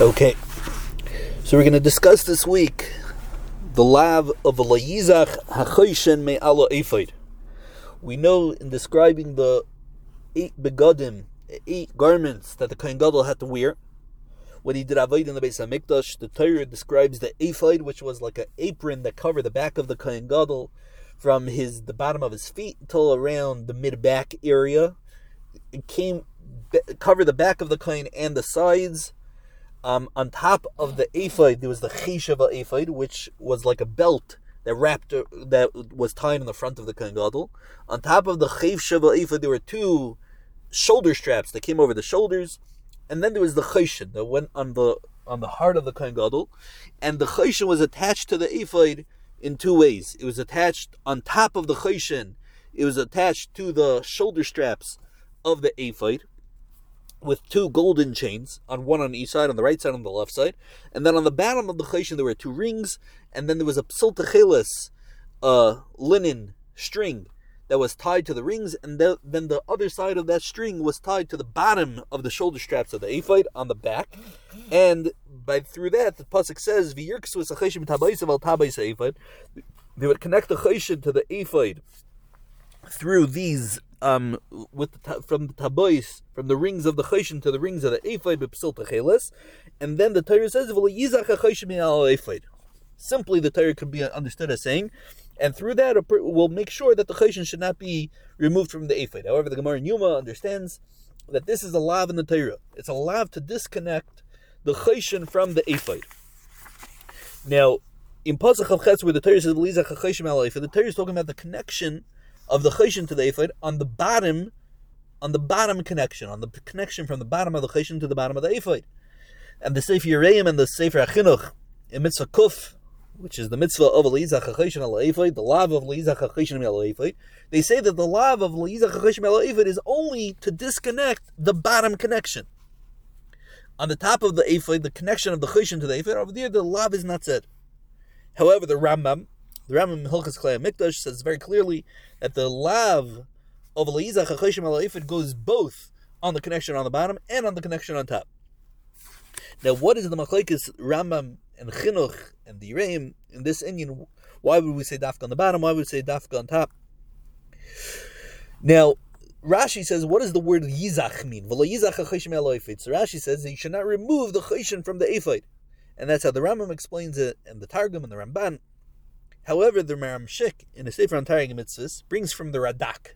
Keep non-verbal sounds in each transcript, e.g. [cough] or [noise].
Okay, so we're going to discuss this week the lav of layizach hachoishen me ala ephod. We know in describing the eight begadim, eight garments that the kohen gadol had to wear when he did avoid in the Beis Hamikdash. The Torah describes the ephod, which was like an apron that covered the back of the kohen gadol from his the bottom of his feet until around the mid back area. It came cover the back of the kohen and the sides um, on top of the ephod, there was the cheshava ephod, which was like a belt that wrapped uh, that was tied in the front of the kohen. On top of the cheshava ephod, there were two shoulder straps that came over the shoulders, and then there was the cheshin that went on the on the heart of the kohen and the cheshin was attached to the ephod in two ways. It was attached on top of the cheshin. It was attached to the shoulder straps of the ephod with two golden chains on one on each side, on the right side, on the left side, and then on the bottom of the cheshin there were two rings, and then there was a psiltachelis, uh, linen string that was tied to the rings, and then the other side of that string was tied to the bottom of the shoulder straps of the ephod on the back, and by through that the pasuk says v'yirksu cheshin al They would connect the cheshin to the ephod through these um, with the, from the tabois, from the rings of the choshen to the rings of the ephod b'psil techeles, and then the Torah says ephod. Simply, the Torah could be understood as saying, and through that we'll make sure that the choshen should not be removed from the ephod. However, the Gemara in Yuma understands that this is a in the Torah. It's a to disconnect the choshen from the ephod. Now, in Pasach of Ches, where the Torah says the Torah is talking about the connection of the cheshin to the ephod on the bottom, on the bottom connection, on the connection from the bottom of the cheshin to the bottom of the ephod. And the Sefer Yereim and the Sefer Achinuch in Mitzvah Kuf, which is the mitzvah of Elizach HaCheshin al the lav of Elizach HaCheshin al they say that the lav of Elizach HaCheshin al is only to disconnect the bottom connection. On the top of the ephod, the connection of the cheshin to the ephod, over there the lav is not said. However, the Rambam the Rambam Hilchas Klei Mikdash says very clearly that the lav of Elizah Chachoshim Al goes both on the connection on the bottom and on the connection on top. Now, what is the machlekes Rambam and Chinuch and the Yereim in this Indian? Why would we say dafka on the bottom? Why would we say dafka on top? Now, Rashi says, what does the word yizach mean? So Rashi says that you should not remove the choshen from the ephod. And that's how the Rambam explains it, and the Targum and the Ramban. However, the Maramshik in the Sefer on Mitzvahs brings from the Radak.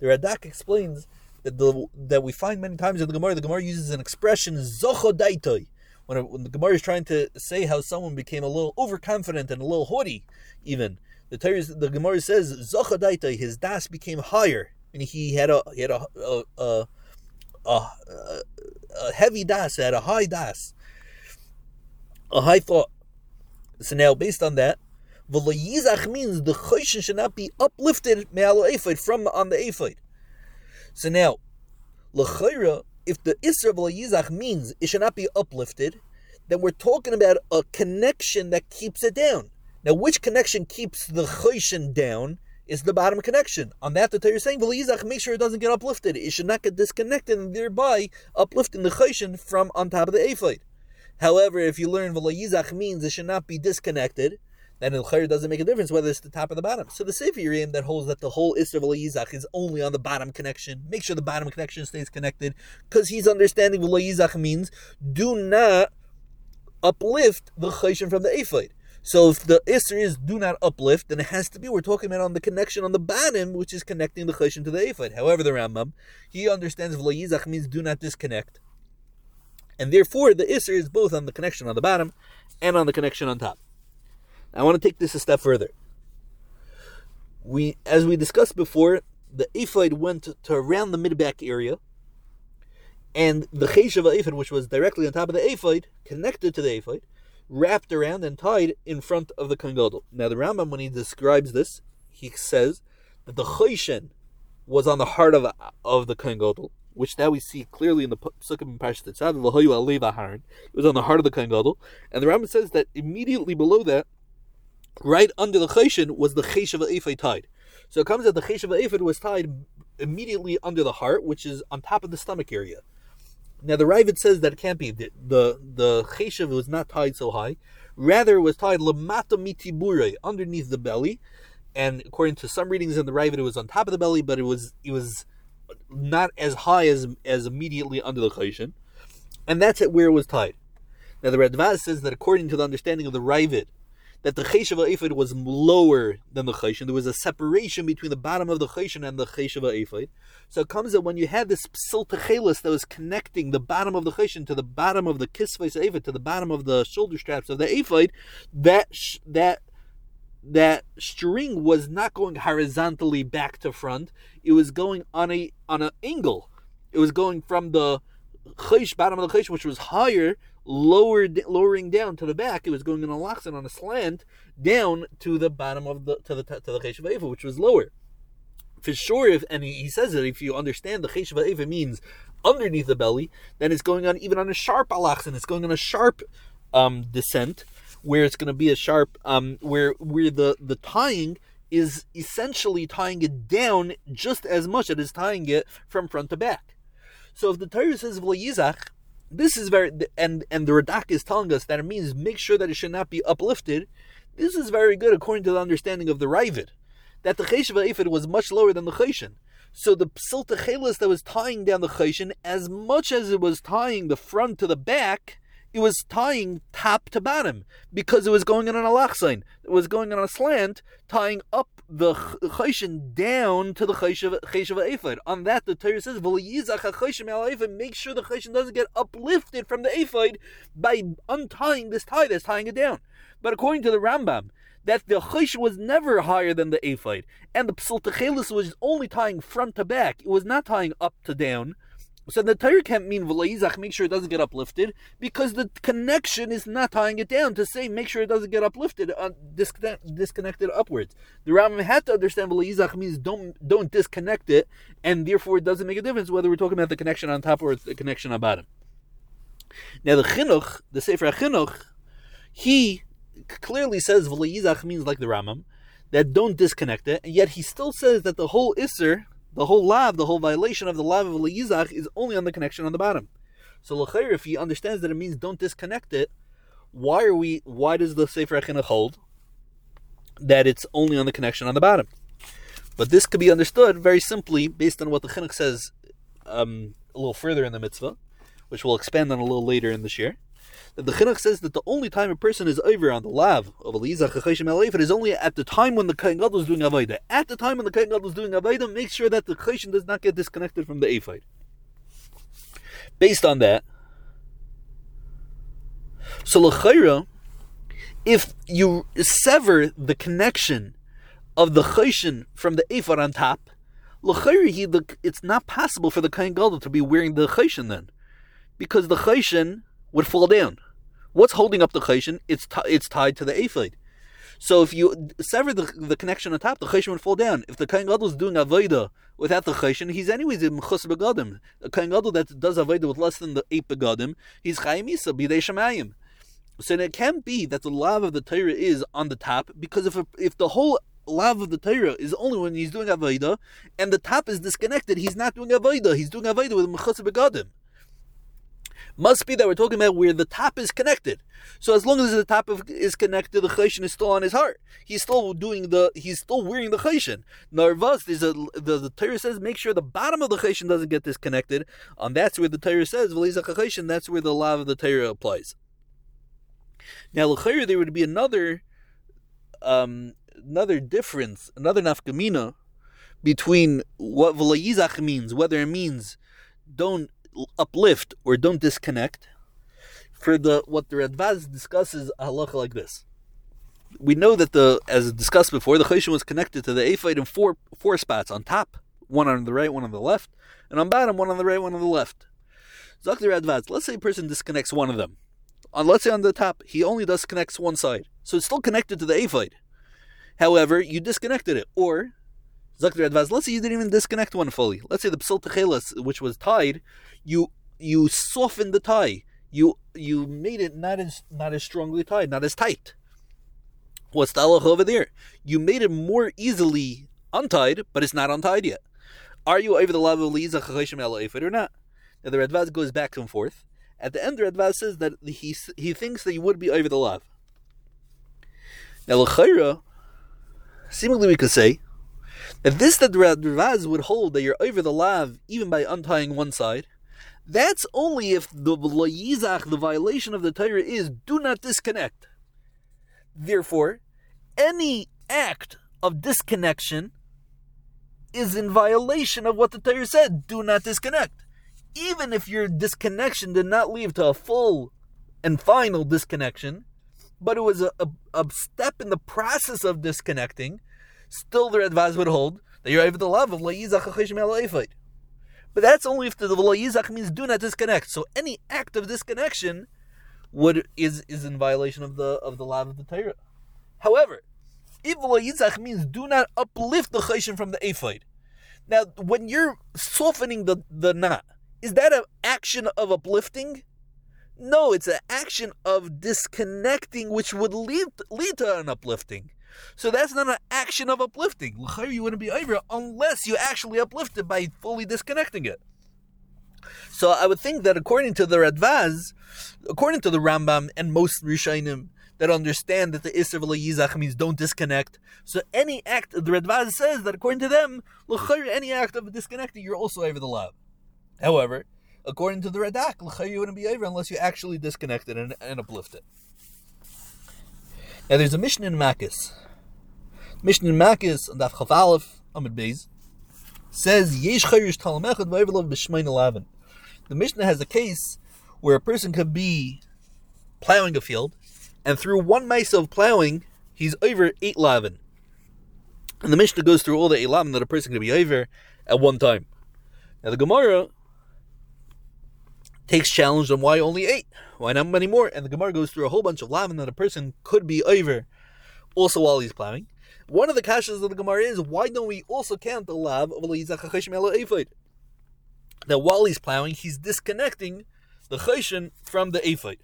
The Radak explains that the that we find many times in the Gemara. The Gemara uses an expression "zochodaitoi" when, when the Gemara is trying to say how someone became a little overconfident and a little haughty. Even the Torah, the Gemara says "zochodaitoi," his das became higher, and he had a he had a a, a, a, a heavy das, had a high das, a high thought. So now, based on that, V'layizach means the choshen should not be uplifted me'alo ephod from on the ephod. So now, l'chayra, if the isra v'layizach means it should not be uplifted, then we're talking about a connection that keeps it down. Now, which connection keeps the choshen down is the bottom connection. On that, the Torah is saying, v'layizach, make sure it doesn't get uplifted. It should not get disconnected and thereby uplifting the choshen from on top of the ephod. However, if you learn v'layizach means it should not be disconnected, then the Chayr doesn't make a difference whether it's the top or the bottom. So the Sefer that holds that the whole Isra Yizach is only on the bottom connection. Make sure the bottom connection stays connected because he's understanding what Yizach means. Do not uplift the Chayshin from the Ephod. So if the Isra is do not uplift, then it has to be, we're talking about on the connection on the bottom, which is connecting the Chayshin to the Ephod. However, the Rambam, he understands Yizach means do not disconnect. And therefore, the Isra is both on the connection on the bottom and on the connection on top. I want to take this a step further. We, as we discussed before, the ephod went to around the mid-back area, and the cheshav ephod, which was directly on top of the ephod, connected to the ephod, wrapped around and tied in front of the kangodel. Now, the Rambam, when he describes this, he says that the choshen was on the heart of of the kangodel, which now we see clearly in the Sukkim and Parashat Tzav, It was on the heart of the kangodel, and the Rambam says that immediately below that right under the cheshin was the cheshav ephod tied. So it comes that the cheshav ephod was tied immediately under the heart, which is on top of the stomach area. Now the Ravid says that it can't be. The the, the cheshav was not tied so high. Rather, it was tied lamata mitibure, underneath the belly. And according to some readings in the Ravid, it was on top of the belly, but it was it was not as high as as immediately under the cheshav. And that's at where it was tied. Now the Radvaz says that according to the understanding of the Ravid, that the Cheshav Ephod was lower than the Cheshin. There was a separation between the bottom of the Cheshin and the Cheshav Ephod. So it comes that when you had this Psiltechelis that was connecting the bottom of the Cheshin to the bottom of the Kisvais Ephod, to the bottom of the shoulder straps of the Ephod, that, that that string was not going horizontally back to front. It was going on a on an angle. It was going from the chaysh, bottom of the chaysh, which was higher, lowered, lowering down to the back. It was going in a loxen on a slant down to the bottom of the to the to the chaysh of which was lower. For sure, if and he says that if you understand the chaysh of means underneath the belly, then it's going on even on a sharp alaxen. It's going on a sharp um, descent where it's going to be a sharp um, where where the the tying is essentially tying it down just as much as it is tying it from front to back. So if the Torah says v'layizach, this is very and and the Radak is telling us that it means make sure that it should not be uplifted. This is very good according to the understanding of the Ravid, that the Cheshiva Ifid was much lower than the Cheshin. So the Psilta Chelis that was tying down the Cheshin, as much as it was tying the front to the back, it was tying top to bottom because it was going on an alachsain. It was going on a slant, tying up the chayshin down to the chayshav ephod. On that, the Torah says, make sure the chayshin doesn't get uplifted from the ephod by untying this tie that's tying it down. But according to the Rambam, that the chaysh was never higher than the ephod, and the psiltachelis was only tying front to back. It was not tying up to down. So the Torah can't mean v'leizach, make sure it doesn't get uplifted, because the connection is not tying it down to say make sure it doesn't get uplifted, uh, disconnect, disconnected upwards. The Rambam had to understand v'leizach means don't don't disconnect it, and therefore it doesn't make a difference whether we're talking about the connection on top or the connection on bottom. Now the chinuch, the Sefer Chinuch, he clearly says v'leizach means like the Rambam, that don't disconnect it, and yet he still says that the whole isser the whole lav, the whole violation of the lav of Liyizach is only on the connection on the bottom. So L'chair, if he understands that it means don't disconnect it, why are we? Why does the Sefer Chinuch hold that it's only on the connection on the bottom? But this could be understood very simply based on what the Chinuch says um, a little further in the mitzvah, which we'll expand on a little later in this year that the Chinuch says that the only time a person is over on the lav of Elizah Chachashim Elefet is only at the time when the Kohen Gadol is doing Avodah. At the time when the Kohen Gadol is doing Avodah, make sure that the Chayshim does not get disconnected from the Ephod. Based on that, so L'chayra, if you sever the connection of the Chayshin from the Ephod on top, L'chayra, it's not possible for the Kohen Gadol to be wearing the Chayshin then. Because the Chayshin would fall down. What's holding up the chayshon? It's t- it's tied to the ephod. So if you sever the, the connection on top, the chayshon would fall down. If the kain gadol is doing avodah without the chayshon, he's anyways in mechus begadim. A kain gadol that does avodah with less than the eight begadim, he's chayim isa b'dei shemayim. So it can't be that the lav of the Torah is on the top because if if the whole lav of the Torah is only when he's doing avodah and the top is disconnected, he's not doing avodah. He's doing avodah with mechus begadim must be that we're talking about where the top is connected. So as long as the top of, is connected, the chayshin is still on his heart. He's still doing the. He's still wearing the chayshin. Narvas is a the, the Torah says make sure the bottom of the chayshin doesn't get disconnected. On that's where the Torah says chayshin. That's where the law of the Torah applies. Now l'chayr there would be another, um, another difference, another nafkamina between what v'layizach means, whether it means don't uplift or don't disconnect. For the what the Radvaz discusses halacha like this. We know that the as discussed before, the chayshim was connected to the ephod in four four spots on top, one on the right, one on the left, and on bottom, one on the right, one on the left. Zakh the Radvaz, let's say a person disconnects one of them. On let's say on the top, he only disconnects one side. So it's still connected to the ephod. However, you disconnected it, or. Let's say you didn't even disconnect one fully. Let's say the psil techelas, which was tied, you you softened the tie. You you made it not as not as strongly tied, not as tight. What's the halach over there? You made it more easily untied, but it's not untied yet. Are you over the level of Liza or not? Now the Radvaz goes back and forth. At the end, the Radvaz says that he he thinks that you would be over the lav. Now l'chayra, seemingly we could say that this that the Radvaz would hold that you're over the lav even by untying one side. That's only if the yizach, the violation of the Torah, is do not disconnect. Therefore, any act of disconnection is in violation of what the Torah said. Do not disconnect. Even if your disconnection did not lead to a full and final disconnection, but it was a, a, a step in the process of disconnecting, still the Radvaz would hold that you're over the love of La'izach But that's only if the La'izach means do not disconnect. So any act of disconnection would is is in violation of the of the love of the Torah. However, if Yitzach means do not uplift the chayshim from the ephod. Now, when you're softening the, the knot, is that an action of uplifting? No, it's an action of disconnecting, which would lead, lead to an uplifting. So that's not an action of uplifting. You wouldn't be over unless you actually uplift it by fully disconnecting it. So I would think that according to the Radvaz, according to the Rambam and most Rishonim, that understand that the Isser Yizach means don't disconnect. So any act, the Radvaz says that according to them, any act of disconnecting, you're also over the love. However, according to the Radak, you wouldn't be over unless you actually disconnect it and, and uplift it. Now there's a mission in Makis. Mishnah in Makis on Daf Aleph, Amid Beis, says Yesh Chayrish Talamechad Vayvelav B'Shmein Eleven. The Mishnah has a case where a person could be plowing a field and through one mice of plowing, he's over eight lavin. And the Mishnah goes through all the eight lavin that a person could be over at one time. Now the Gemara takes challenge on why only eight, why not many more? And the Gemara goes through a whole bunch of lavin that a person could be over also while he's plowing. One of the kashas of the Gemara is why don't we also count the lav of? That while he's plowing, he's disconnecting the chayshon from the ephod.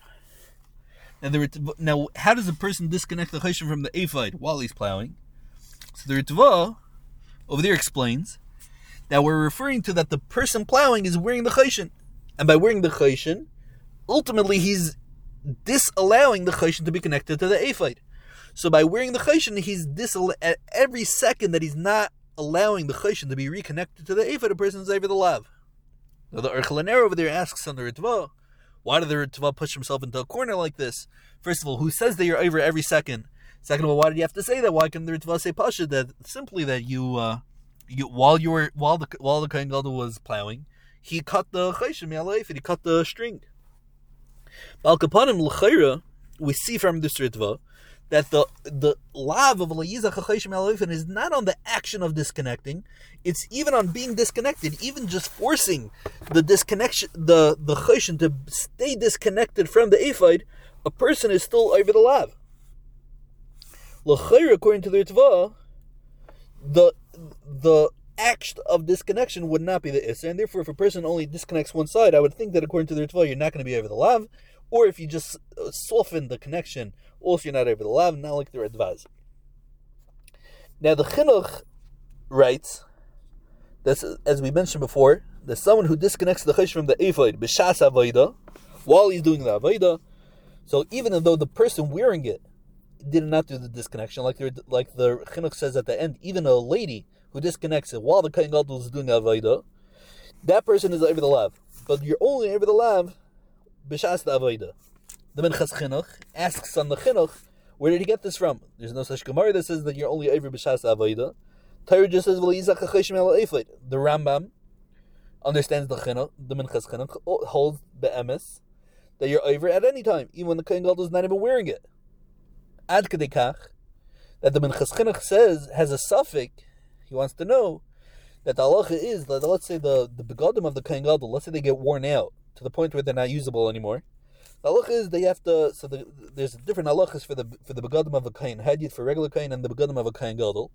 Now, the, now, how does a person disconnect the chayshim from the ephod while he's plowing? So the Ritva over there explains that we're referring to that the person plowing is wearing the chayshim, and by wearing the chayshim, ultimately he's disallowing the chayshim to be connected to the ephod. So by wearing the chayshim, he's disall- at every second that he's not allowing the chayshim to be reconnected to the ephod, a person's over the lav. Now the Aruch LaNer over there asks on the Ritva, why did the Ritva push himself into a corner like this? First of all, who says that you're over every second? Second of all, why did you have to say that? Why can the Ritva say Pasha that simply that you, uh, you while you were while the while the Kohen was plowing, he cut the chayshim yaleif and he cut the string. Balkapanim l'chayra, we see from this Ritva that the the lav of Chachayshim is not on the action of disconnecting, it's even on being disconnected, even just forcing the disconnection, the the chayshim to stay disconnected from the ephod, a person is still over the lav. L'chayr, according to the Ritva, the the act of disconnection would not be the Isser, and therefore, if a person only disconnects one side, I would think that according to the Ritva, you're not going to be over the lav, or if you just uh, soften the connection also you're not over the lav, not like the Radvaz. Now the Chinuch writes, that as we mentioned before, that someone who disconnects the Chish from the Ephod, B'shas Avodah, while he's doing the Avodah, so even though the person wearing it did not do the disconnection, like the, like the Chinuch says at the end, even a lady who disconnects it while the Kohen Gadol is doing Avodah, that person is over the lav. But you're only over the lav b'shas the Avodah the Minchas Chinuch asks on the Chinuch, where did he get this from? There's no such Gemara that says that you're only over b'shas avodah. Torah just says The Rambam understands the Chinuch, the Minchas Chinuch oh, holds the emes that you're over at any time, even when the Kohen Gadol is not even wearing it. Ad that the Minchas Chinuch says has a suffix. He wants to know that the halacha is that let's say the the begadim of the kain Gadol, let's say they get worn out to the point where they're not usable anymore the halach is they have to. So the, there's different halachas for the for the begadim of a kain hadith for regular kain and the begadim of a kain gadol.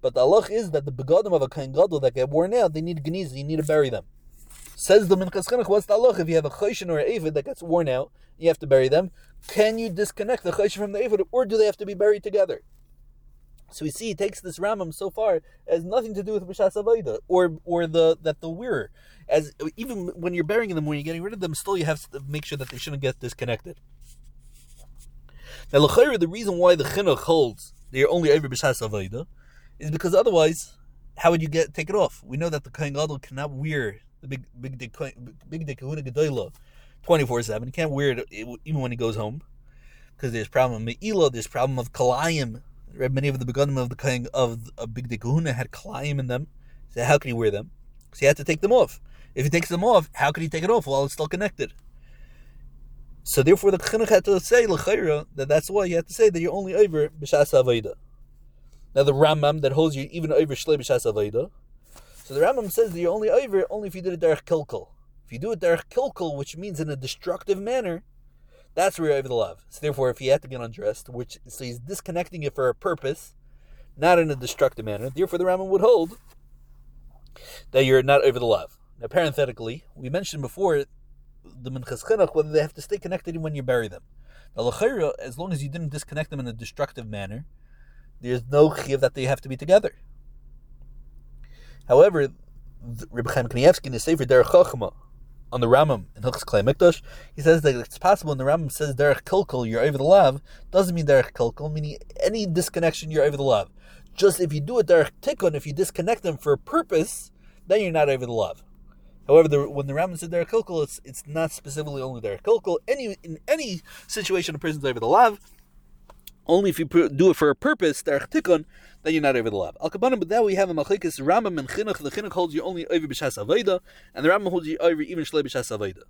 But the halach is that the begadim of a kain gadol that get worn out, they need geniza. You need to bury them. Says the minchas chinuch, what's the halach? If you have a chayshin or an avid that gets worn out, you have to bury them. Can you disconnect the chayshin from the avid, or do they have to be buried together? So we see he takes this Ramam so far as nothing to do with B'Shas Avodah or or the that the wearer. As even when you're burying them, when you're getting rid of them, still you have to make sure that they shouldn't get disconnected. Now, l'chayra, the reason why the chinuch holds that you're only over B'Shas Avodah is because otherwise, how would you get take it off? We know that the kohen gadol cannot wear the big big big big kahuna gedola twenty four seven. He can't wear it even when he goes home because there's problem of me'ila, there's problem of kalayim Many of the begonim of the king of a big kahuna had kalayim in them. So how can he wear them? So he had to take them off. If he takes them off, how can he take it off while it's still connected? So therefore, the chinuch had to say l'chayra that that's why you have to say that you're only over b'shas aveda. Now the Rambam that holds you even over shlei b'shas aveda. So the Rambam says that you're only over only if you did it derech kilkel. If you do it derech kilkel, which means in a destructive manner, that's where you're over the love. So therefore, if he had to get undressed, which so he's disconnecting it for a purpose, not in a destructive manner. Therefore, the Rambam would hold that you're not over the love. Now, parenthetically, we mentioned before the minchas chinuch whether they have to stay connected when you bury them. Now, as long as you didn't disconnect them in a destructive manner, there's no chiv that they have to be together. However, Rebbe Chaim Kanievsky in the Sefer Derech Chochmah on the Ramam in Hilchas Klei Mikdash, he says that it's possible And the Ramam says Derech Kilkel, you're over the lav, doesn't mean Derech Kilkel, meaning any disconnection, you're over the lav. Just if you do a Derech Tikkun, if you disconnect them for a purpose, then you're not over the lav. However, the, when the Ramam said Derech Kilkel, it's, it's not specifically only Derech Kilkel. Any, in any situation a person's over the lav, only if you do it for a purpose, derech tikkun, then you're not over the lav. Al kabanim, but now we have a machlekes Rambam and chinuch. The chinuch holds you only over b'shas aveda, and the Rambam holds you over even shlei b'shas aveda.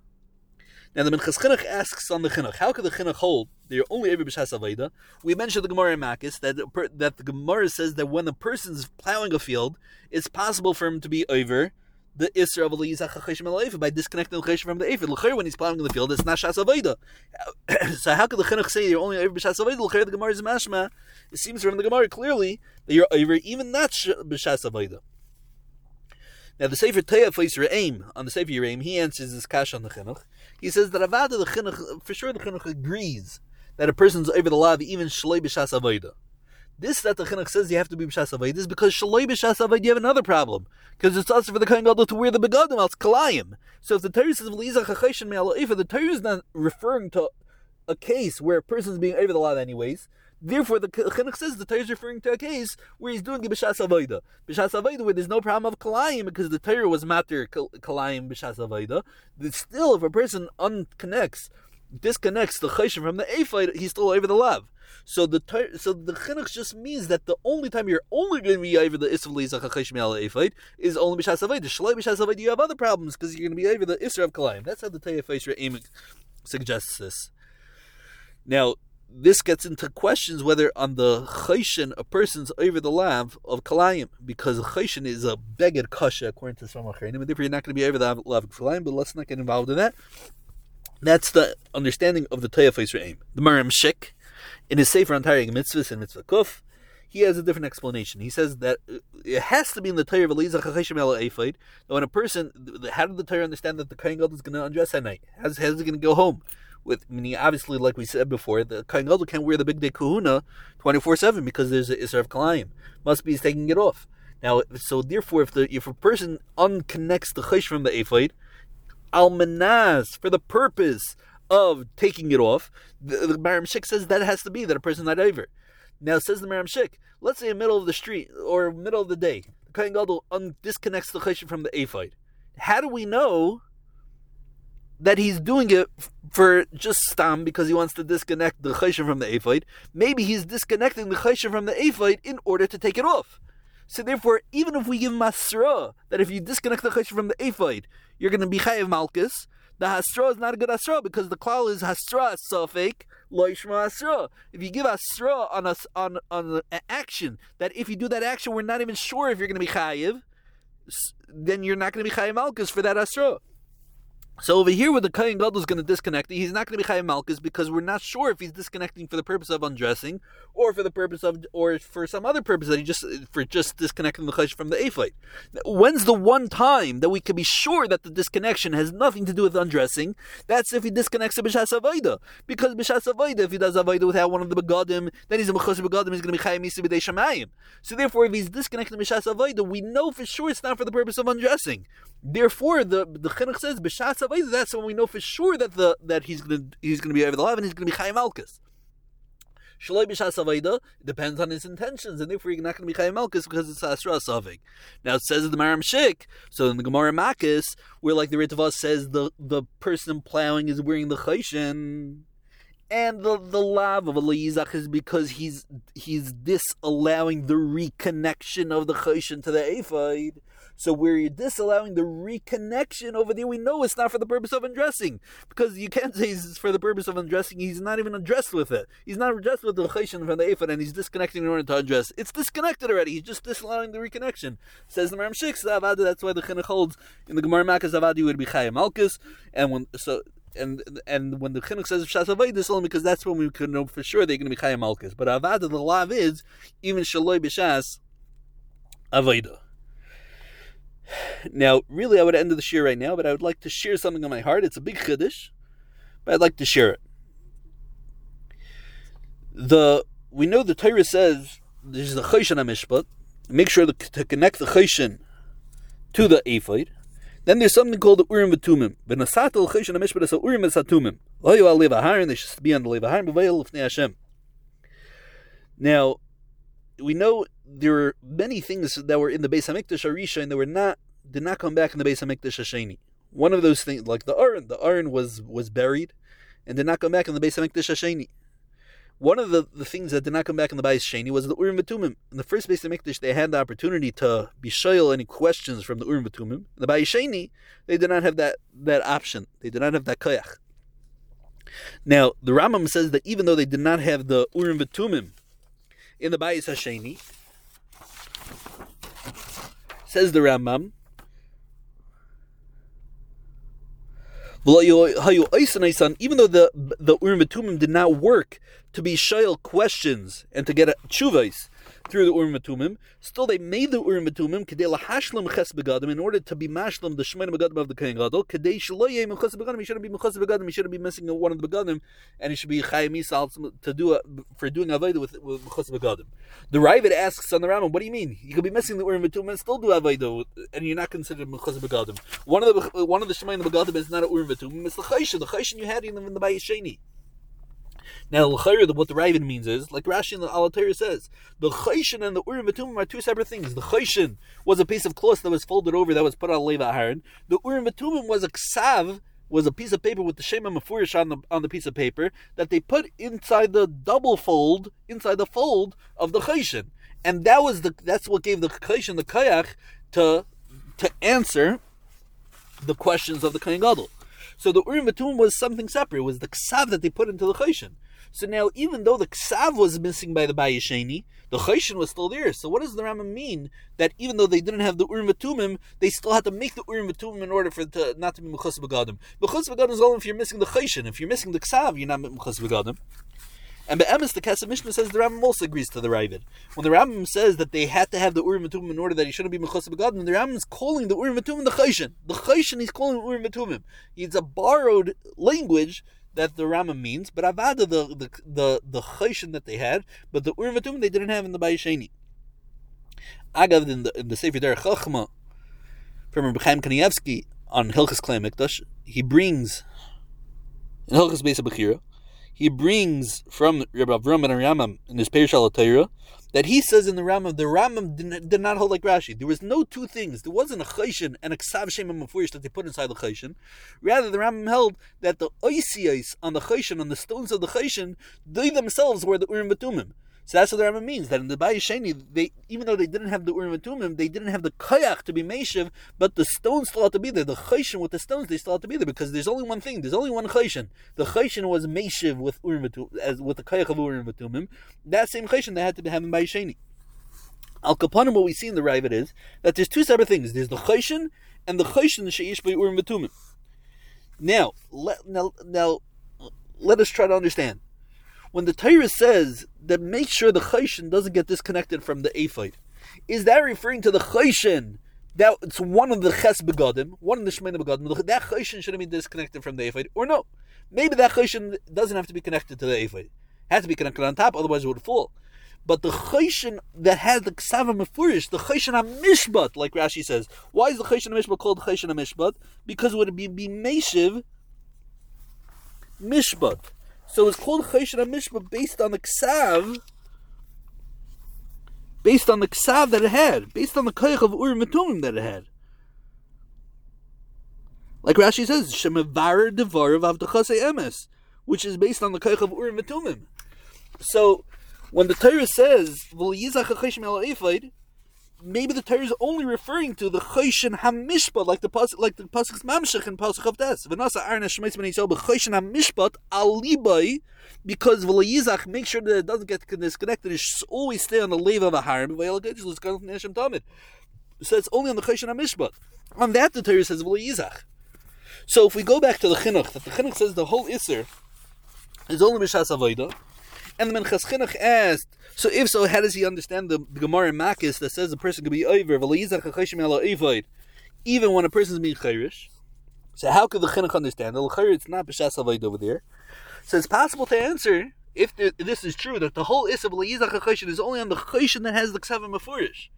Now the Minchas Chinuch asks on the Chinuch, how could the Chinuch hold that you're only over b'shas aveda? We mentioned the Gemara in Makis that that the Gemara says that when the person's plowing a field, it's possible for him to be over the Isra of Eliyazach HaCheshim al by disconnecting the Cheshim from the. L'chayr, when he's plowing in the field, it's not Shas Aveda. [coughs] so how could the Chinuch say you're only over B'Shas Aveda? L'chayr, the Gemara is mashma. It seems from the Gemara clearly that you're over even not B'Shas Aveda. Now the Sefer Teya Feis Re'im, on the Sefer Re'im, he answers this kash on the Chinuch. He says that Avada the Chinuch, for sure the Chinuch agrees that a person's over the law even Shalei B'Shas Aveda. This that the chinuch says you have to be b'shas avoid is because shaloi b'shas avoid you have another problem because it's also for the kohen gadol to wear the begadim else kalayim. So if the Torah says v'lizach hachayshon me'aloifa, the Torah is not referring to a case where a person is being over the law anyways. Therefore, the chinuch says the Torah is referring to a case where he's doing b'shas avoida. B'shas avoida where there's no problem of kalayim because the Torah was matter kalayim b'shas avoida. Still, if a person unconnects disconnects the chayshim from the aphid, he's still over the love. So the so the chinuch just means that the only time you're only going to be over the isra lizach chayshim al is only b'shas avoid. The shalai b'shas avoid, you have other problems because you're going to be over the isra of kalayim. That's how the Tayafesh Re'im suggests this. Now, this gets into questions whether on the chayshin a person's over the lav of kalayim because chayshin is a beged kasha according to some acharim, and therefore you're not going to be over the lav of kalayim. But let's not get involved in that. That's the understanding of the Toyah aim. The Maram Shik, in his Sefer on Taryag Mitzvahs and Mitzvah Kuf, he has a different explanation. He says that uh, it has to be in the Torah of Elizah Chachashim when a person, how did the Torah understand that the Kohen Gadol is going to undress at night? How's, how's he going to go home? With I meaning, obviously, like we said before, the Kohen Gadol can't wear the big day Kahuna twenty four seven because there's a Isra of Kalayim. Must be he's taking it off. Now, so therefore, if the if a person unconnects the Chaysh from the Eifid, almanaz for the purpose of taking it off. The, the Maram Shik says that has to be that a person not over. Now says the Maram Shik, let's say in the middle of the street or middle of the day, the Kohen Gadol un- disconnects the chesed from the aphid. How do we know that he's doing it for just stam because he wants to disconnect the chesed from the aphid? Maybe he's disconnecting the chesed from the aphid in order to take it off. So therefore, even if we give masra that if you disconnect the chesed from the aphid, you're going to be chayiv malchus. The hasra is not a good hasra because the klal is hasra sofek loishma hasra. If you give hasra on on on an action that if you do that action, we're not even sure if you're going to be chayiv, then you're not going to be chayiv malchus for that hasra. So over here, where the Kayan Gadol is going to disconnect, he's not going to be Chayim Malkus because we're not sure if he's disconnecting for the purpose of undressing or for the purpose of, or for some other purpose that he just for just disconnecting the Chayish from the Aphite. When's the one time that we can be sure that the disconnection has nothing to do with undressing? That's if he disconnects the Bishas Avaida. Because Bishas Avaida, if he does Avaida without one of the Begadim, then he's a Mechus Begadim, he's going to be Chayim Isi B'dei. So therefore, if he's disconnecting Bishas Avaida, we know for sure it's not for the purpose of undressing. Therefore, the the chinuch says b'shas. That's when we know for sure that the that he's gonna he's gonna be over the love and he's gonna be chayim malchus. Shaloi b'shas avayda depends on his intentions, and therefore you're not going to be chayim malchus because it's asra savig. Now it says the Maram Shik, so in the Gemara Makis, where like the Ritva says the the person plowing is wearing the chayshin. And the the lav of a Yizach is because he's he's disallowing the reconnection of the chayshin to the ephod. So we're disallowing the reconnection over there. We know it's not for the purpose of undressing because you can't say it's for the purpose of undressing. He's not even undressed with it. He's not undressed with the chayshon from the ephod and he's disconnecting in order to undress. It's disconnected already. He's just disallowing the reconnection. Says the Maram Shik, that's why the chinuch holds in the Gemara Makkah Zavadi would be Chayim Malkus. And when, so, and and when the chinuch says shas it's only because that's when we could know for sure they're going to be chayim malchus. But avada, the lav is even shaloi b'shas avodah. Now, really, I would end the share right now, but I would like to share something on my heart. It's a big chiddush, but I'd like to share it. The we know the Torah says there's the chayshin mishpat. Make sure to, connect the chayshin to the ephod. Then there's something called the urim v'tumim. V'nasatel chayshin mishpat is urim v'satumim. Oyu al levaharin. They should be on the levaharin. B'vayel l'fnei Hashem. Now, we know there were many things that were in the Beis Hamikdash Arisha and they were not did not come back in the Beis Hamikdash Hasheni. One of those things, like the Aron, the Aron was was buried and did not come back in the Beis Hamikdash Hasheni. One of the, the things that did not come back in the Beis Sheni was the Urim V'Tumim. In the first Beis Hamikdash, they had the opportunity to be any questions from the Urim V'Tumim. In the Beis Sheni, they did not have that that option. They did not have that koyach. Now, the Rambam says that even though they did not have the Urim V'Tumim in the Bayis Hasheni. Says the Rambam. Even though the the Urim did not work to be shail questions and to get a chuvais, through the Urim Tumim. Still, they made the Urim Tumim kedei lahashlam ches begadim in order to be mashlam the shmein begadim of the Kohen Gadol. Kedei shloyei meches begadim. He shouldn't be meches begadim. He shouldn't be missing one of the begadim, and he should be chayim misal to do a, for doing avodah with with meches begadim. The Ravid asks on the Rambam, "What do you mean? You could be missing the Urim Tumim and still do avodah, and you're not considered meches begadim. One of the one of the shmein begadim is not a Urim Tumim. It's the chayshin. The chayshin you had in the, in the Bayis Sheni. Now, what the Ravid means is, like Rashi in the Alatir says, the Chayshin and the Urim V'Tumim are two separate things. The Chayshin was a piece of cloth that was folded over, that was put on Leva Aharon. The Urim V'Tumim was a ksav, was a piece of paper with the Shema Mefurish on the on the piece of paper that they put inside the double fold, inside the fold of the Chayshin. And that was the that's what gave the Chayshin the Kayach to to answer the questions of the Kohen Gadol. So the Urim V'Tumim was something separate. It was the ksav that they put into the Chayshin. So now, even though the ksav was missing by the Bayesheni, the chayshin was still there. So what does the Rambam mean that even though they didn't have the urim v'tumim, they still had to make the urim v'tumim in order for to not to be mechus begadim? Mechus begadim is only if you're missing the chayshin. If you're missing the ksav, you're not mechus begadim. And Be'emes, the Kesef Mishnah says the Rambam also agrees to the Ravid. When the Rambam says that they had to have the Urim V'Tumim in order that he shouldn't be Mechus Begadim, the Rambam is calling the Urim V'Tumim the Chayshin. The Chayshin he's calling Urim V'Tumim. It's a borrowed language that the Rama means, but Avada the the the, the Chayshin that they had, but the Urim Vatum they didn't have in the Bayesheni. Agav in the in the Sefer Der Chachma from Rabbi Kanievsky on Hilchas Klei Mikdash, he brings in Hilchas Beis Bechira, he brings from Rabbi Avram and Aryamam in his Perish Torah that he says in the Rambam, the Rambam did, did, not hold like Rashi. There was no two things. There wasn't a chayshin and a ksav shem mafurish that they put inside the chayshin. Rather, the Rambam held that the oisios on the chayshin, on the stones of the chayshin, they themselves were the urim batumim. So that's what the Rambam means. That in the Bayesheni, they even though they didn't have the Urim and Tumim, they didn't have the Kayach to be Meshiv, but the stones still had to be there. The Chayshin with the stones, they still had to be there because there's only one thing. There's only one Chayshin. The Chayshin was Meshiv with Urim as with the Kayach of Urim and Tumim. That same Chayshin they had to have in Bayesheni. Al Kapanim, what we see in the Ravid is that there's two separate things. There's the Chayshin and the Chayshin Sheish by Urim Tumim. Now, let, now, now, let us try to understand. When the Torah says that make sure the chayshin doesn't get disconnected from the ephod, is that referring to the chayshin that it's one of the ches begadim, one of the shemena begadim? That chayshin shouldn't be disconnected from the ephod, or no? Maybe that chayshin doesn't have to be connected to the. It has to be connected on top, otherwise it would fall. But the chayshin that has the ksava mefurish, the chayshin mishbat, like Rashi says, why is the chayshin mishbat called chayshin mishbat? Because it would be be meshiv mishpat. So it's called chayshin mishpat based on the ksav, based on the ksav that it had, based on the koyach of urim metumim that it had. Like Rashi says, shemavar devar of emes, which is based on the koyach of urim metumim. So when the Torah says, maybe the Torah is only referring to the Choshen Hamishpat, like the pasuk, like the pasuk's Mamshech and pasuk of Tes. V'nasa Arna Shmeitz Ben Yisrael b'Choshen Hamishpat alibai, because v'layizach make sure that it doesn't get disconnected. It should always stay on the lave of a harm. So it's only on the Choshen Hamishpat. On that, the Torah says v'layizach. So if we go back to the Chinuch, that the Chinuch says the whole Isser is only Mishas Avodah, and the Minchas Chinuch asked, so if so, how does he understand the, the Gemara in Makis that says a person can be over even when a person is being chayrish? So how could the Chinuch understand? The L'chayr, it's not B'shas Avoid over there. So it's possible to answer, if the, this is true, that the whole Is of L'yizach is only on the Chayshin that has the Ksavim Mefurish.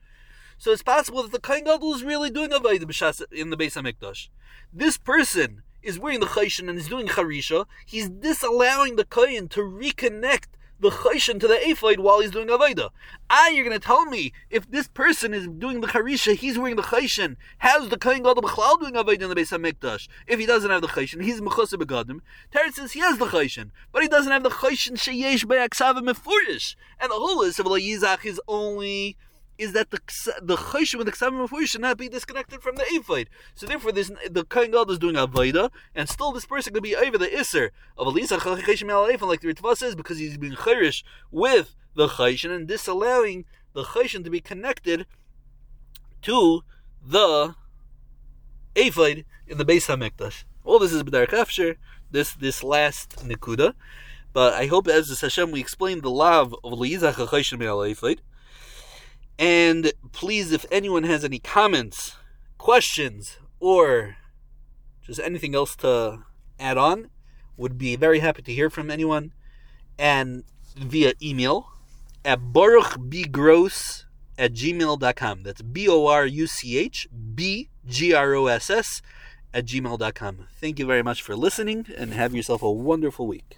So it's possible that the Kain Gadol is really doing Avodah B'shas in the Beis HaMikdash. This person is wearing the Chayshin and is doing Charisha. He's disallowing the Kain to reconnect the chayshin to the ephod while he's doing avodah. Ah, you're going to tell me if this person is doing the charisha, he's wearing the chayshin. How's the kohen gadol b'chlal doing avodah in the Beis Hamikdash? If he doesn't have the chayshin, he's mechusa begadim. Teretz says he has the chayshin, but he doesn't have the chayshin sheyesh be'aksavim mefurish. And the whole is of Yizach is only is that the the chayshim and the ksavim of should not be disconnected from the ephod. So therefore, this the kohen is doing avodah, and still this person could be over the iser of elisa chayshim al like the Ritva says, because he's being chayrish with the chayshin and disallowing the chayshin to be connected to the ephod in the Beis Hamikdash. All this is b'darek afsher. This this last nikuda. But I hope as the Hashem we explained the love of Liyizach HaChayshin Me'al. And please, if anyone has any comments, questions, or just anything else to add on, would be very happy to hear from anyone. And via email at boruchbgross at gmail.com. That's B O R U C H B G R O S S at gmail.com. Thank you very much for listening and have yourself a wonderful week.